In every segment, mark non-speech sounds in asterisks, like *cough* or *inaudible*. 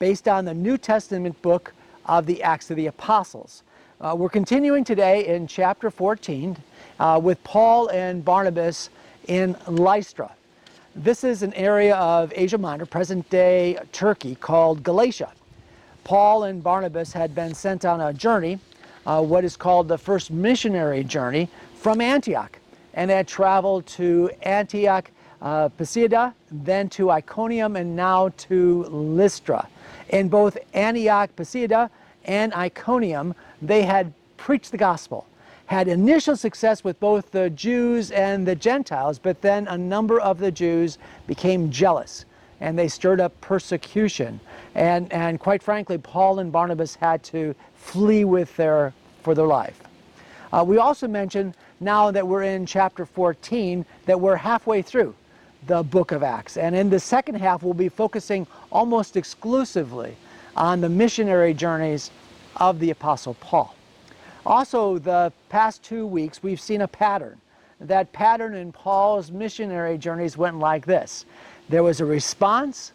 based on the New Testament book of the Acts of the Apostles. Uh, we're continuing today in chapter 14 uh, with Paul and Barnabas in Lystra. This is an area of Asia Minor, present day Turkey, called Galatia. Paul and Barnabas had been sent on a journey, uh, what is called the first missionary journey, from Antioch, and had traveled to Antioch, uh, Pisidia, then to Iconium, and now to Lystra. In both Antioch, Pisidia, and Iconium, they had preached the gospel, had initial success with both the Jews and the Gentiles, but then a number of the Jews became jealous and they stirred up persecution. And, and quite frankly, Paul and Barnabas had to flee with their, for their life. Uh, we also mentioned now that we're in chapter 14 that we're halfway through the book of Acts. And in the second half, we'll be focusing almost exclusively on the missionary journeys of the Apostle Paul. Also, the past two weeks, we've seen a pattern. That pattern in Paul's missionary journeys went like this there was a response,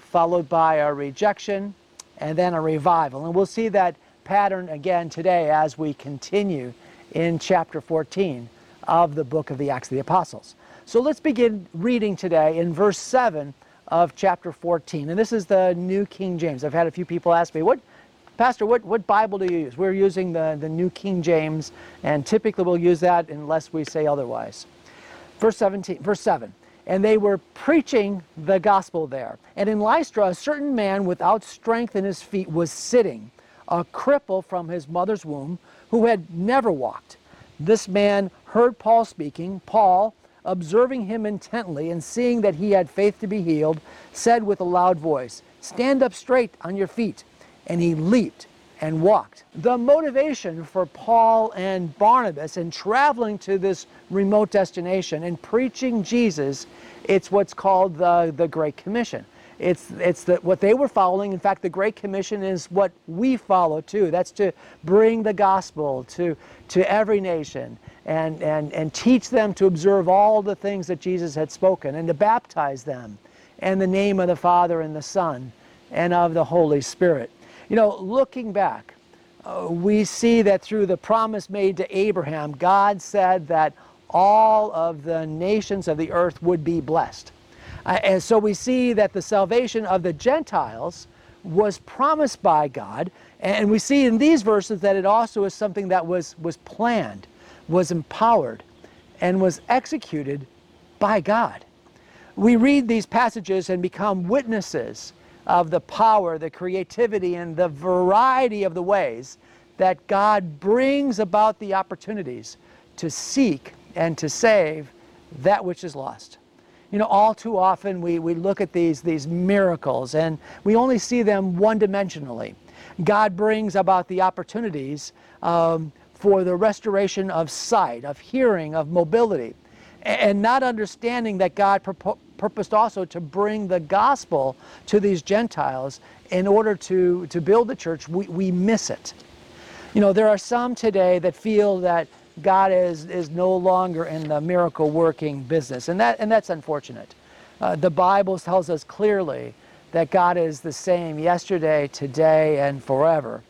followed by a rejection, and then a revival. And we'll see that pattern again today as we continue in chapter 14 of the book of the Acts of the Apostles. So let's begin reading today in verse 7 of chapter 14. And this is the New King James. I've had a few people ask me, what, Pastor, what, what Bible do you use? We're using the, the New King James, and typically we'll use that unless we say otherwise. Verse 17, verse 7 and they were preaching the gospel there. And in Lystra, a certain man without strength in his feet was sitting, a cripple from his mother's womb, who had never walked. This man heard Paul speaking. Paul, observing him intently and seeing that he had faith to be healed, said with a loud voice, Stand up straight on your feet. And he leaped and walked. The motivation for Paul and Barnabas in traveling to this remote destination and preaching Jesus, it's what's called the, the Great Commission. It's, it's the, what they were following. In fact, the Great Commission is what we follow too. That's to bring the gospel to, to every nation and, and, and teach them to observe all the things that Jesus had spoken and to baptize them in the name of the Father and the Son and of the Holy Spirit. You know, looking back, uh, we see that through the promise made to Abraham, God said that all of the nations of the earth would be blessed. Uh, and so we see that the salvation of the Gentiles was promised by God. And we see in these verses that it also is something that was, was planned, was empowered, and was executed by God. We read these passages and become witnesses of the power, the creativity, and the variety of the ways that God brings about the opportunities to seek and to save that which is lost. You know, all too often we, we look at these, these miracles and we only see them one dimensionally. God brings about the opportunities um, for the restoration of sight, of hearing, of mobility, and not understanding that God purposed also to bring the gospel to these Gentiles in order to, to build the church, we, we miss it. You know, there are some today that feel that God is, is no longer in the miracle working business, and, that, and that's unfortunate. Uh, the Bible tells us clearly that God is the same yesterday, today, and forever.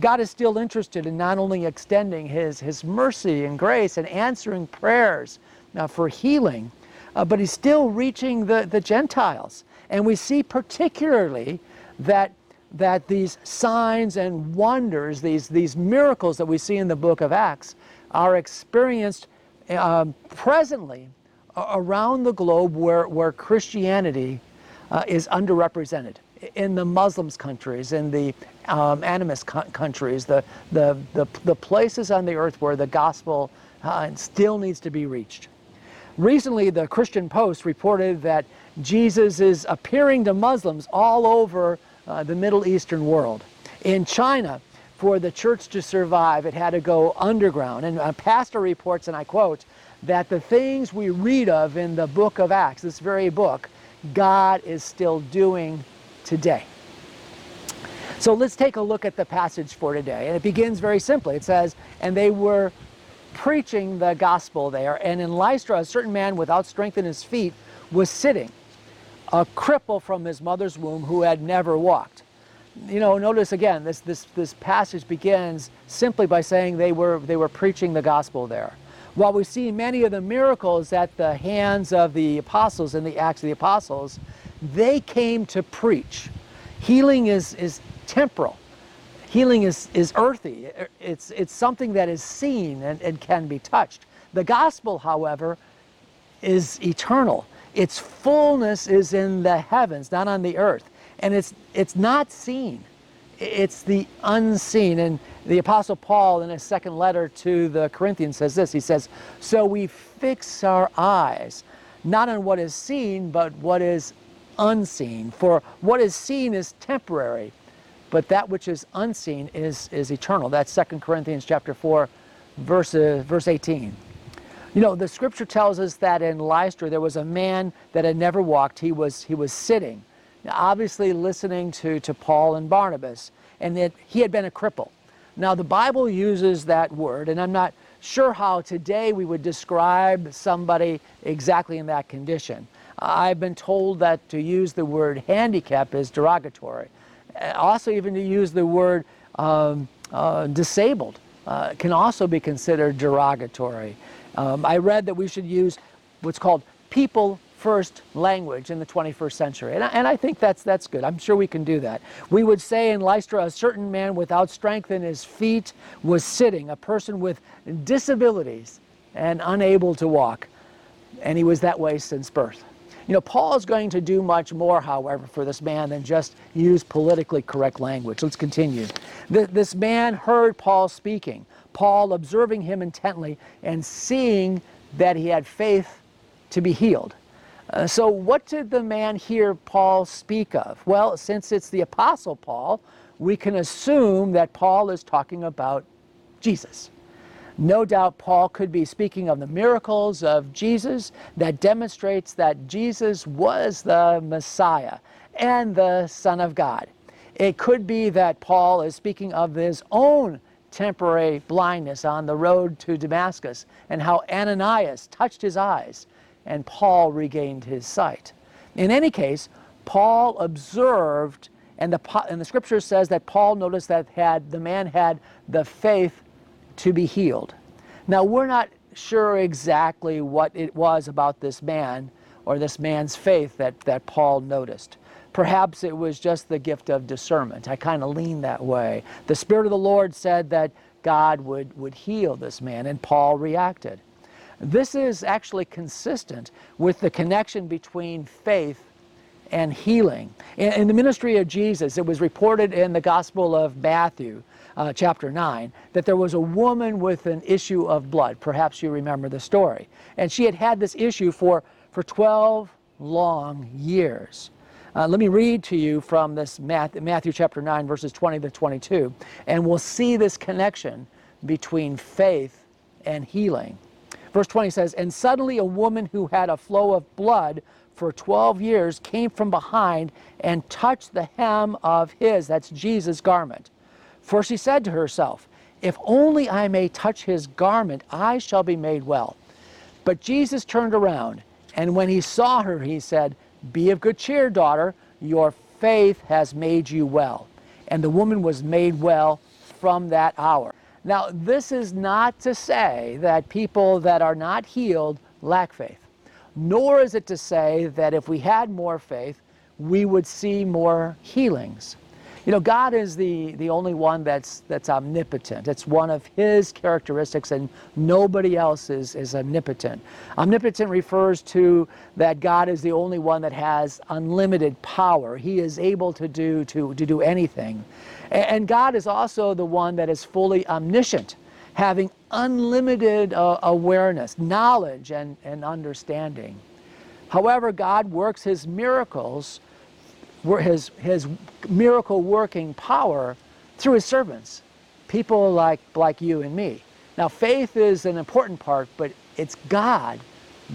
God is still interested in not only extending His, his mercy and grace and answering prayers uh, for healing, uh, but he's still reaching the, the Gentiles. And we see particularly that, that these signs and wonders, these, these miracles that we see in the book of Acts, are experienced um, presently around the globe where, where Christianity uh, is underrepresented. In the Muslims countries, in the um, animist co- countries, the, the, the, the, places on the earth where the gospel uh, still needs to be reached. Recently, the Christian Post reported that Jesus is appearing to Muslims all over uh, the Middle Eastern world. In China, for the church to survive, it had to go underground. And a pastor reports, and I quote, that the things we read of in the book of Acts, this very book, God is still doing today. So let's take a look at the passage for today. And it begins very simply. It says, And they were preaching the gospel there. And in Lystra, a certain man without strength in his feet was sitting, a cripple from his mother's womb who had never walked. You know, notice again, this, this, this passage begins simply by saying they were, they were preaching the gospel there. While we see many of the miracles at the hands of the apostles in the Acts of the Apostles, they came to preach. Healing is, is temporal. Healing is, is earthy. It's, it's something that is seen and, and can be touched. The gospel, however, is eternal. Its fullness is in the heavens, not on the earth. And it's, it's not seen. It's the unseen. And the Apostle Paul, in his second letter to the Corinthians, says this He says, So we fix our eyes not on what is seen, but what is unseen. For what is seen is temporary, but that which is unseen is, is eternal. That's 2 Corinthians chapter 4, verse, uh, verse 18. You know, the scripture tells us that in Lystra there was a man that had never walked. He was, he was sitting, obviously listening to, to Paul and Barnabas, and that he had been a cripple. Now, the Bible uses that word, and I'm not sure how today we would describe somebody exactly in that condition. I've been told that to use the word handicap is derogatory. Uh, also, even to use the word um, uh, disabled uh, can also be considered derogatory. Um, I read that we should use what's called people first language in the 21st century. And I, and I, think that's, that's good. I'm sure we can do that. We would say in Lystra, a certain man without strength in his feet was sitting, a person with disabilities and unable to walk. And he was that way since birth. You know, Paul is going to do much more, however, for this man than just use politically correct language. Let's continue. This man heard Paul speaking, Paul observing him intently and seeing that he had faith to be healed. Uh, so, what did the man hear Paul speak of? Well, since it's the Apostle Paul, we can assume that Paul is talking about Jesus. No doubt Paul could be speaking of the miracles of Jesus that demonstrates that Jesus was the Messiah and the Son of God. It could be that Paul is speaking of his own temporary blindness on the road to Damascus and how Ananias touched his eyes and Paul regained his sight. In any case, Paul observed, and the, and the scripture says that Paul noticed that had, the man had the faith to be healed. Now, we're not sure exactly what it was about this man or this man's faith that, that Paul noticed. Perhaps it was just the gift of discernment. I kind of lean that way. The Spirit of the Lord said that God would, would heal this man, and Paul reacted. This is actually consistent with the connection between faith and healing. In, in, the ministry of Jesus, it was reported in the Gospel of Matthew uh, chapter 9, that there was a woman with an issue of blood. Perhaps you remember the story. And she had had this issue for, for 12 long years. Uh, let me read to you from this Matthew, Matthew chapter 9, verses 20 to 22, and we'll see this connection between faith and healing. Verse 20 says, And suddenly a woman who had a flow of blood for 12 years came from behind and touched the hem of his, that's Jesus' garment. For she said to herself, If only I may touch his garment, I shall be made well. But Jesus turned around, and when he saw her, he said, Be of good cheer, daughter, your faith has made you well. And the woman was made well from that hour. Now, this is not to say that people that are not healed lack faith, nor is it to say that if we had more faith, we would see more healings. You know, God is the, the only one that's, that's omnipotent. It's one of His characteristics, and nobody else is, is omnipotent. Omnipotent refers to that God is the only one that has unlimited power. He is able to do, to, to do anything. And, and God is also the one that is fully omniscient, having unlimited uh, awareness, knowledge, and, and understanding. However, God works His miracles his, his miracle working power through his servants, people like, like you and me. Now, faith is an important part, but it's God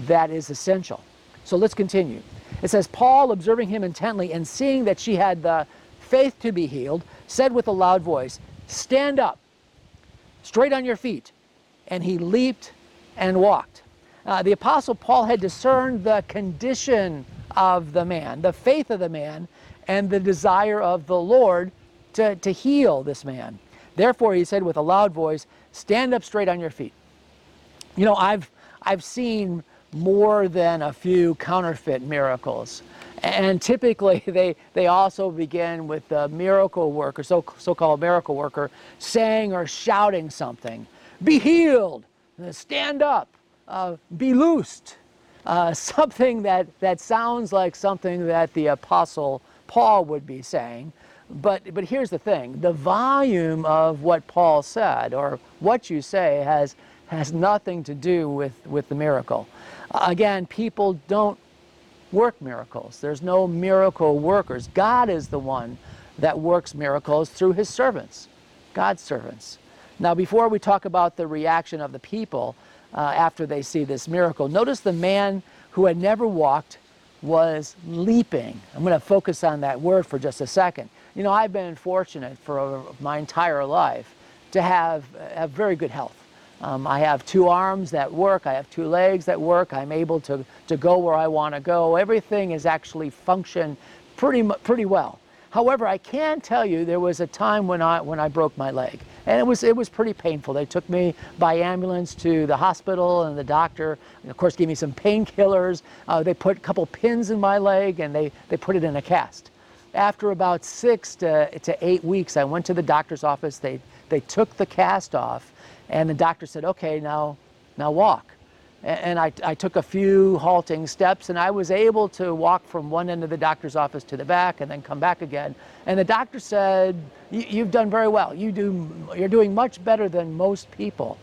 that is essential. So let's continue. It says, Paul, observing him intently and seeing that she had the faith to be healed, said with a loud voice, Stand up, straight on your feet. And he leaped and walked. Uh, the Apostle Paul had discerned the condition of the man, the faith of the man, and the desire of the Lord to, to heal this man. Therefore, he said with a loud voice, Stand up straight on your feet. You know, I've, I've seen more than a few counterfeit miracles. And typically, *laughs* they, they also begin with the miracle worker, so, so-called miracle worker, saying or shouting something. Be healed, stand up, uh, be loosed. Uh, *laughs* something that, that sounds like something that the Apostle Paul would be saying. But, but here's the thing the volume of what Paul said or what you say has, has nothing to do with, with the miracle. Again, people don't work miracles. There's no miracle workers. God is the one that works miracles through his servants, God's servants. Now, before we talk about the reaction of the people uh, after they see this miracle, notice the man who had never walked was leaping. I'm going to focus on that word for just a second. You know, I've been fortunate for my entire life to have, have very good health. Um, I have two arms that work. I have two legs that work. I'm able to, to go where I want to go. Everything is actually function pretty, pretty well. However, I can tell you there was a time when I, when I broke my leg. And it was, it was pretty painful. They took me by ambulance to the hospital, and the doctor, of course, gave me some painkillers. Uh, they put a couple pins in my leg, and they, they put it in a cast. After about six to, to eight weeks, I went to the doctor's office. They, they took the cast off, and the doctor said, okay, now, now walk. And I, I, took a few halting steps and I was able to walk from one end of the doctor's office to the back and then come back again. And the doctor said, you've done very well. You do, you're doing much better than most people.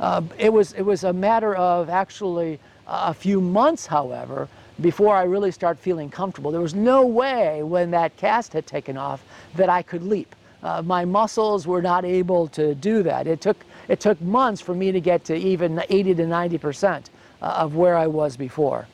Uh, it, was, it was a matter of actually a few months, however, before I really start feeling comfortable. There was no way when that cast had taken off that I could leap. Uh, my muscles were not able to do that. It took it took months for me to get to even 80 to 90 percent uh, of where I was before.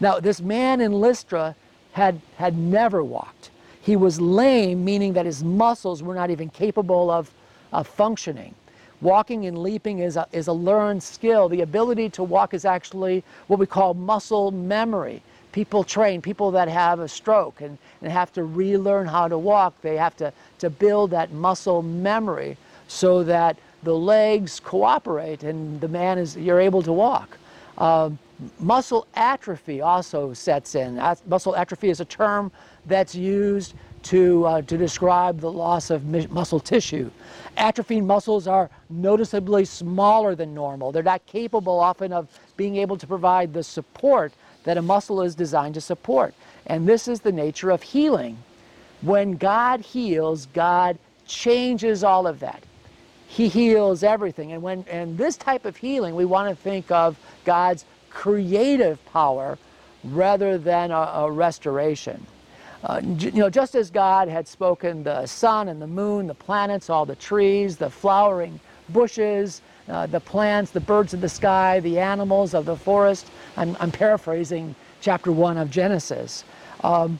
Now, this man in Lystra had, had never walked. He was lame, meaning that his muscles were not even capable of, of functioning. Walking and leaping is a, is a learned skill. The ability to walk is actually what we call muscle memory. People train, people that have a stroke and, and have to relearn how to walk, they have to, to build that muscle memory so that the legs cooperate and the man is, you're able to walk. Uh, muscle atrophy also sets in. At muscle atrophy is a term that's used to, uh, to describe the loss of muscle tissue. Atrophied muscles are noticeably smaller than normal. They're not capable often of being able to provide the support that a muscle is designed to support. And this is the nature of healing. When God heals, God changes all of that. He heals everything. And when and this type of healing, we want to think of God's creative power rather than a, a restoration. Uh, you know, just as God had spoken the sun and the moon, the planets, all the trees, the flowering bushes, uh, the plants, the birds of the sky, the animals of the forest. I'm, I'm paraphrasing chapter one of Genesis. Um,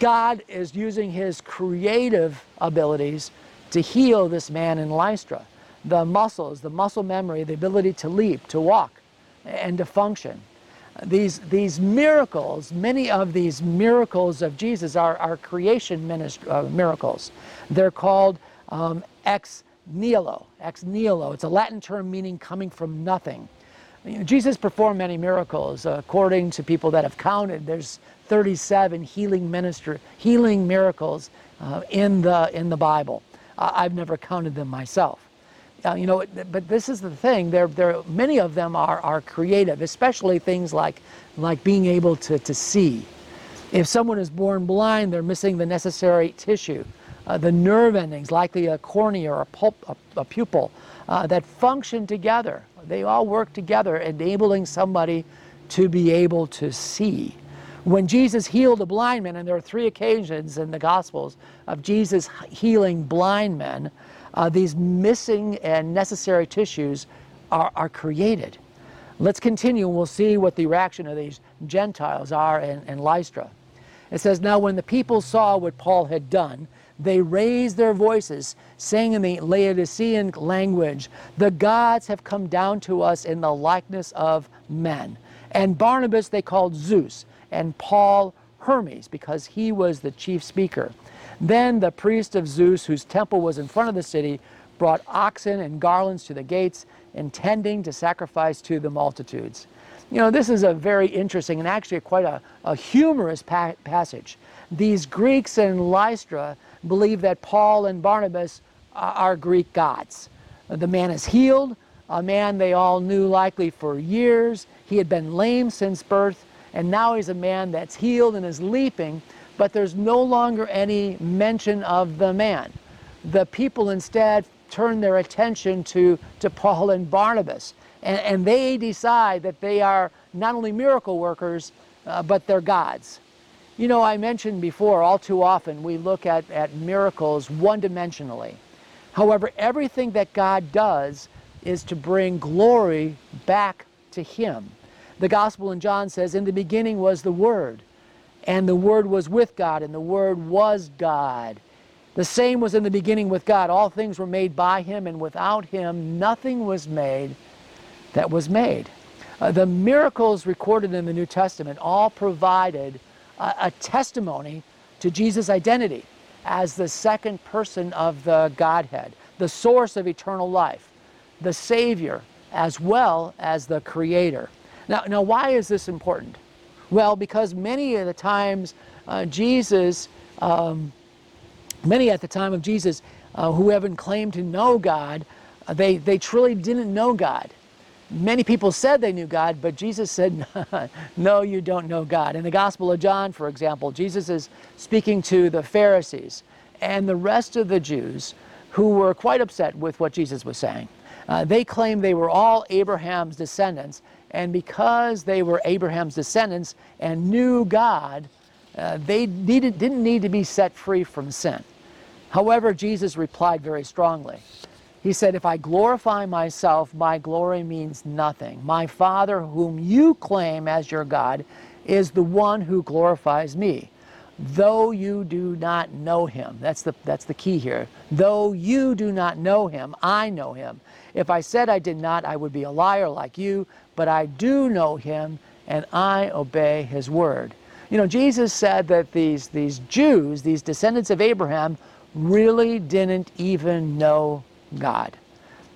God is using his creative abilities to heal this man in Lystra. The muscles, the muscle memory, the ability to leap, to walk, and to function. These, these miracles, many of these miracles of Jesus are, are creation uh, miracles. They're called um, ex nihilo. Ex nihilo. It's a Latin term meaning coming from nothing. Jesus performed many miracles. Uh, according to people that have counted, there's 37 healing minister, healing miracles uh, in the in the Bible. Uh, I've never counted them myself. Uh, you know, but this is the thing. There, there, many of them are, are creative, especially things like, like being able to, to see. If someone is born blind, they're missing the necessary tissue. Uh, the nerve endings, likely a cornea or a, pulp, a, a pupil, uh, that function together. They all work together, enabling somebody to be able to see. When Jesus healed a blind man, and there are three occasions in the Gospels of Jesus healing blind men, uh, these missing and necessary tissues are, are created. Let's continue and we'll see what the reaction of these Gentiles are in, in Lystra. It says, Now when the people saw what Paul had done, they raised their voices, saying in the Lycaonian language, The gods have come down to us in the likeness of men. And Barnabas they called Zeus, and Paul Hermes, because he was the chief speaker. Then the priest of Zeus, whose temple was in front of the city, brought oxen and garlands to the gates, intending to sacrifice to the multitudes. You know, this is a very interesting and actually quite a, a humorous pa passage. These Greeks in Lystra believe that Paul and Barnabas are Greek gods. The man is healed, a man they all knew likely for years. He had been lame since birth, and now he's a man that's healed and is leaping, but there's no longer any mention of the man. The people instead turn their attention to, to Paul and Barnabas, and, and they decide that they are not only miracle workers, uh, but they're gods. You know, I mentioned before, all too often we look at, at miracles one dimensionally. However, everything that God does is to bring glory back to Him. The Gospel in John says, In the beginning was the Word, and the Word was with God, and the Word was God. The same was in the beginning with God. All things were made by Him, and without Him nothing was made that was made. Uh, the miracles recorded in the New Testament all provided a, a testimony to Jesus' identity as the second person of the Godhead, the source of eternal life, the Savior, as well as the Creator. Now, now why is this important? Well, because many of the times uh, Jesus, um, many at the time of Jesus, uh, who haven't claimed to know God, uh, they, they truly didn't know God. Many people said they knew God, but Jesus said, *laughs* No, you don't know God. In the Gospel of John, for example, Jesus is speaking to the Pharisees and the rest of the Jews who were quite upset with what Jesus was saying. Uh, they claimed they were all Abraham's descendants, and because they were Abraham's descendants and knew God, uh, they needed, didn't need to be set free from sin. However, Jesus replied very strongly. He said, If I glorify myself, my glory means nothing. My Father, whom you claim as your God, is the one who glorifies me. Though you do not know him, that's the, that's the key here. Though you do not know him, I know him. If I said I did not, I would be a liar like you, but I do know him and I obey his word. You know, Jesus said that these, these Jews, these descendants of Abraham, really didn't even know God.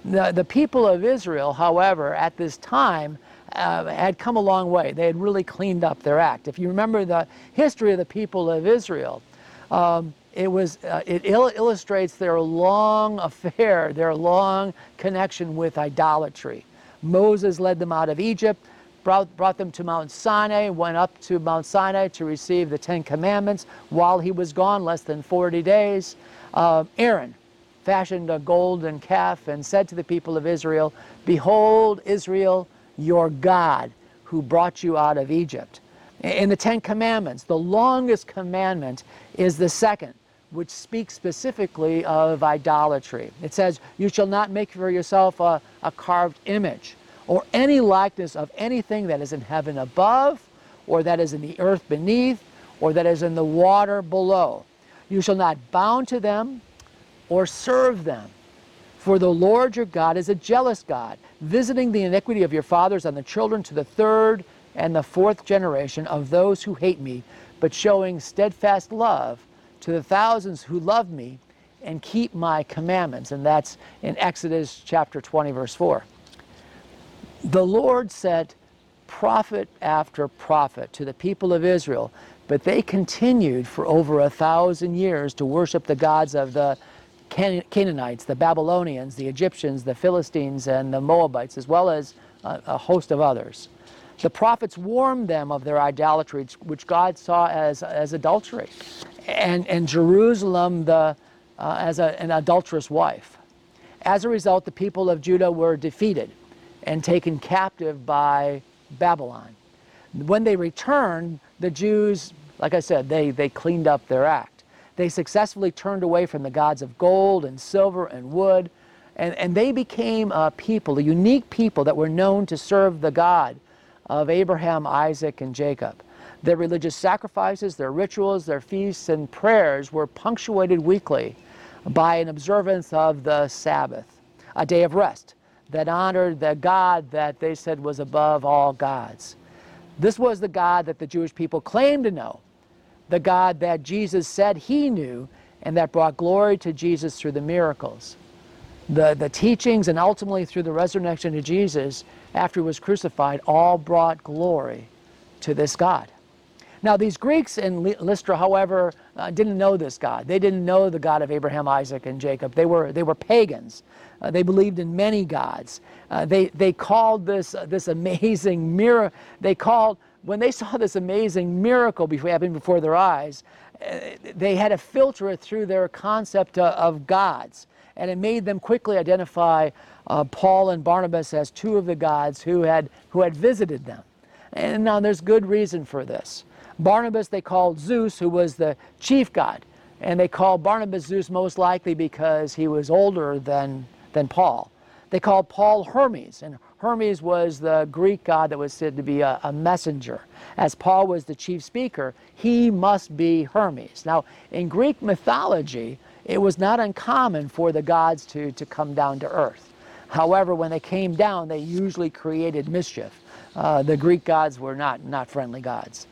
The, the people of Israel, however, at this time, uh, had come a long way. They had really cleaned up their act. If you remember the history of the people of Israel, um, it was uh, it il illustrates their long *laughs* affair, their long connection with idolatry. Moses led them out of Egypt, brought, brought them to Mount Sinai, went up to Mount Sinai to receive the Ten Commandments. While he was gone, less than 40 days, uh, Aaron fashioned a golden calf and said to the people of Israel, Behold, Israel, your God, who brought you out of Egypt. In the Ten Commandments, the longest commandment is the second, which speaks specifically of idolatry. It says, You shall not make for yourself a, a carved image or any likeness of anything that is in heaven above, or that is in the earth beneath, or that is in the water below. You shall not bow to them or serve them. For the Lord your God is a jealous God, visiting the iniquity of your fathers on the children to the third and the fourth generation of those who hate me, but showing steadfast love to the thousands who love me and keep my commandments. And that's in Exodus chapter 20, verse 4. The Lord sent prophet after prophet to the people of Israel, but they continued for over a thousand years to worship the gods of the Can Canaanites, the Babylonians, the Egyptians, the Philistines, and the Moabites, as well as a, a host of others. The prophets warned them of their idolatry, which God saw as, as adultery, and, and Jerusalem the, uh, as a, an adulterous wife. As a result, the people of Judah were defeated and taken captive by Babylon. When they returned, the Jews, like I said, they, they cleaned up their act. They successfully turned away from the gods of gold and silver and wood, and, and they became a people, a unique people that were known to serve the God of Abraham, Isaac, and Jacob. Their religious sacrifices, their rituals, their feasts, and prayers were punctuated weekly by an observance of the Sabbath, a day of rest that honored the God that they said was above all gods. This was the God that the Jewish people claimed to know, the God that Jesus said he knew, and that brought glory to Jesus through the miracles. The, the teachings and ultimately through the resurrection of Jesus after he was crucified all brought glory to this God. Now, these Greeks in Lystra, however, uh, didn't know this God. They didn't know the God of Abraham, Isaac, and Jacob. They were, they were pagans. Uh, they believed in many gods. Uh, they, they called this, uh, this amazing miracle, they called, when they saw this amazing miracle before, happen before their eyes, uh, they had to filter it through their concept uh, of gods. And it made them quickly identify uh, Paul and Barnabas as two of the gods who had, who had visited them. And now there's good reason for this. Barnabas they called Zeus, who was the chief god. And they called Barnabas Zeus most likely because he was older than, than Paul. They called Paul Hermes, and Hermes was the Greek god that was said to be a, a, messenger. As Paul was the chief speaker, he must be Hermes. Now, in Greek mythology, it was not uncommon for the gods to, to come down to earth. However, when they came down, they usually created mischief. Uh, the Greek gods were not, not friendly gods.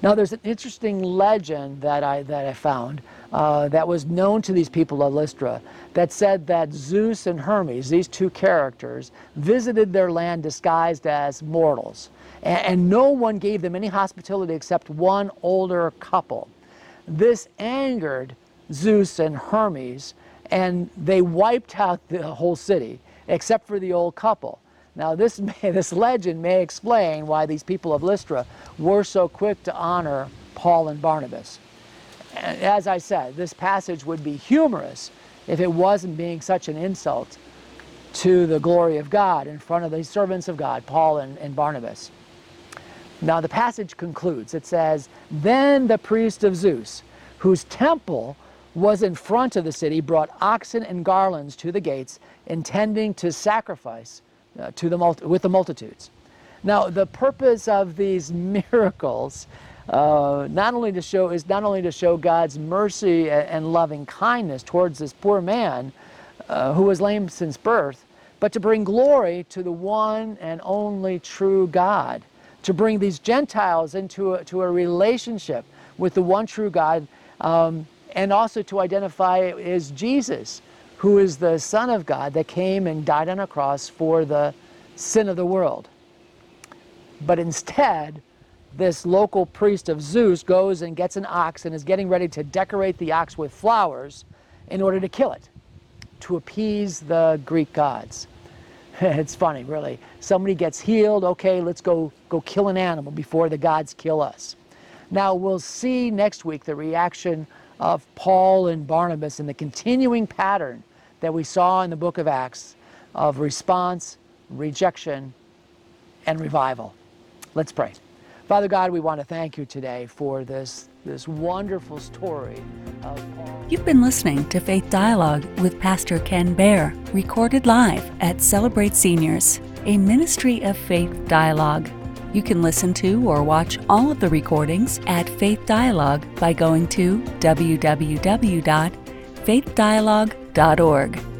Now, there's an interesting legend that I, that I found uh, that was known to these people of Lystra that said that Zeus and Hermes, these two characters, visited their land disguised as mortals. And, and no one gave them any hospitality except one older couple. This angered Zeus and Hermes, and they wiped out the whole city except for the old couple. Now, this, *laughs* may, this legend may explain why these people of Lystra were so quick to honor Paul and Barnabas. And as I said, this passage would be humorous if it wasn't being such an insult to the glory of God in front of the servants of God, Paul and, and Barnabas. Now, the passage concludes. It says, Then the priest of Zeus, whose temple was in front of the city, brought oxen and garlands to the gates, intending to sacrifice uh, to the with the multitudes. Now, the purpose of these *laughs* miracles uh, not only to show is not only to show God's mercy and loving kindness towards this poor man uh, who was lame since birth, but to bring glory to the one and only true God, to bring these Gentiles into a, to a relationship with the one true God, um, and also to identify as Jesus, who is the Son of God that came and died on a cross for the sin of the world. But instead, this local priest of Zeus goes and gets an ox and is getting ready to decorate the ox with flowers in order to kill it, to appease the Greek gods. *laughs* it's funny, really. Somebody gets healed, okay, let's go, go kill an animal before the gods kill us. Now, we'll see next week the reaction of Paul and Barnabas and the continuing pattern that we saw in the book of Acts of response, rejection, and revival. Let's pray. Father God, we want to thank you today for this, this wonderful story of Paul. You've been listening to Faith Dialogue with Pastor Ken Baer, recorded live at Celebrate Seniors, a ministry of faith dialogue. You can listen to or watch all of the recordings at Faith Dialogue by going to www.faithdialogue.org.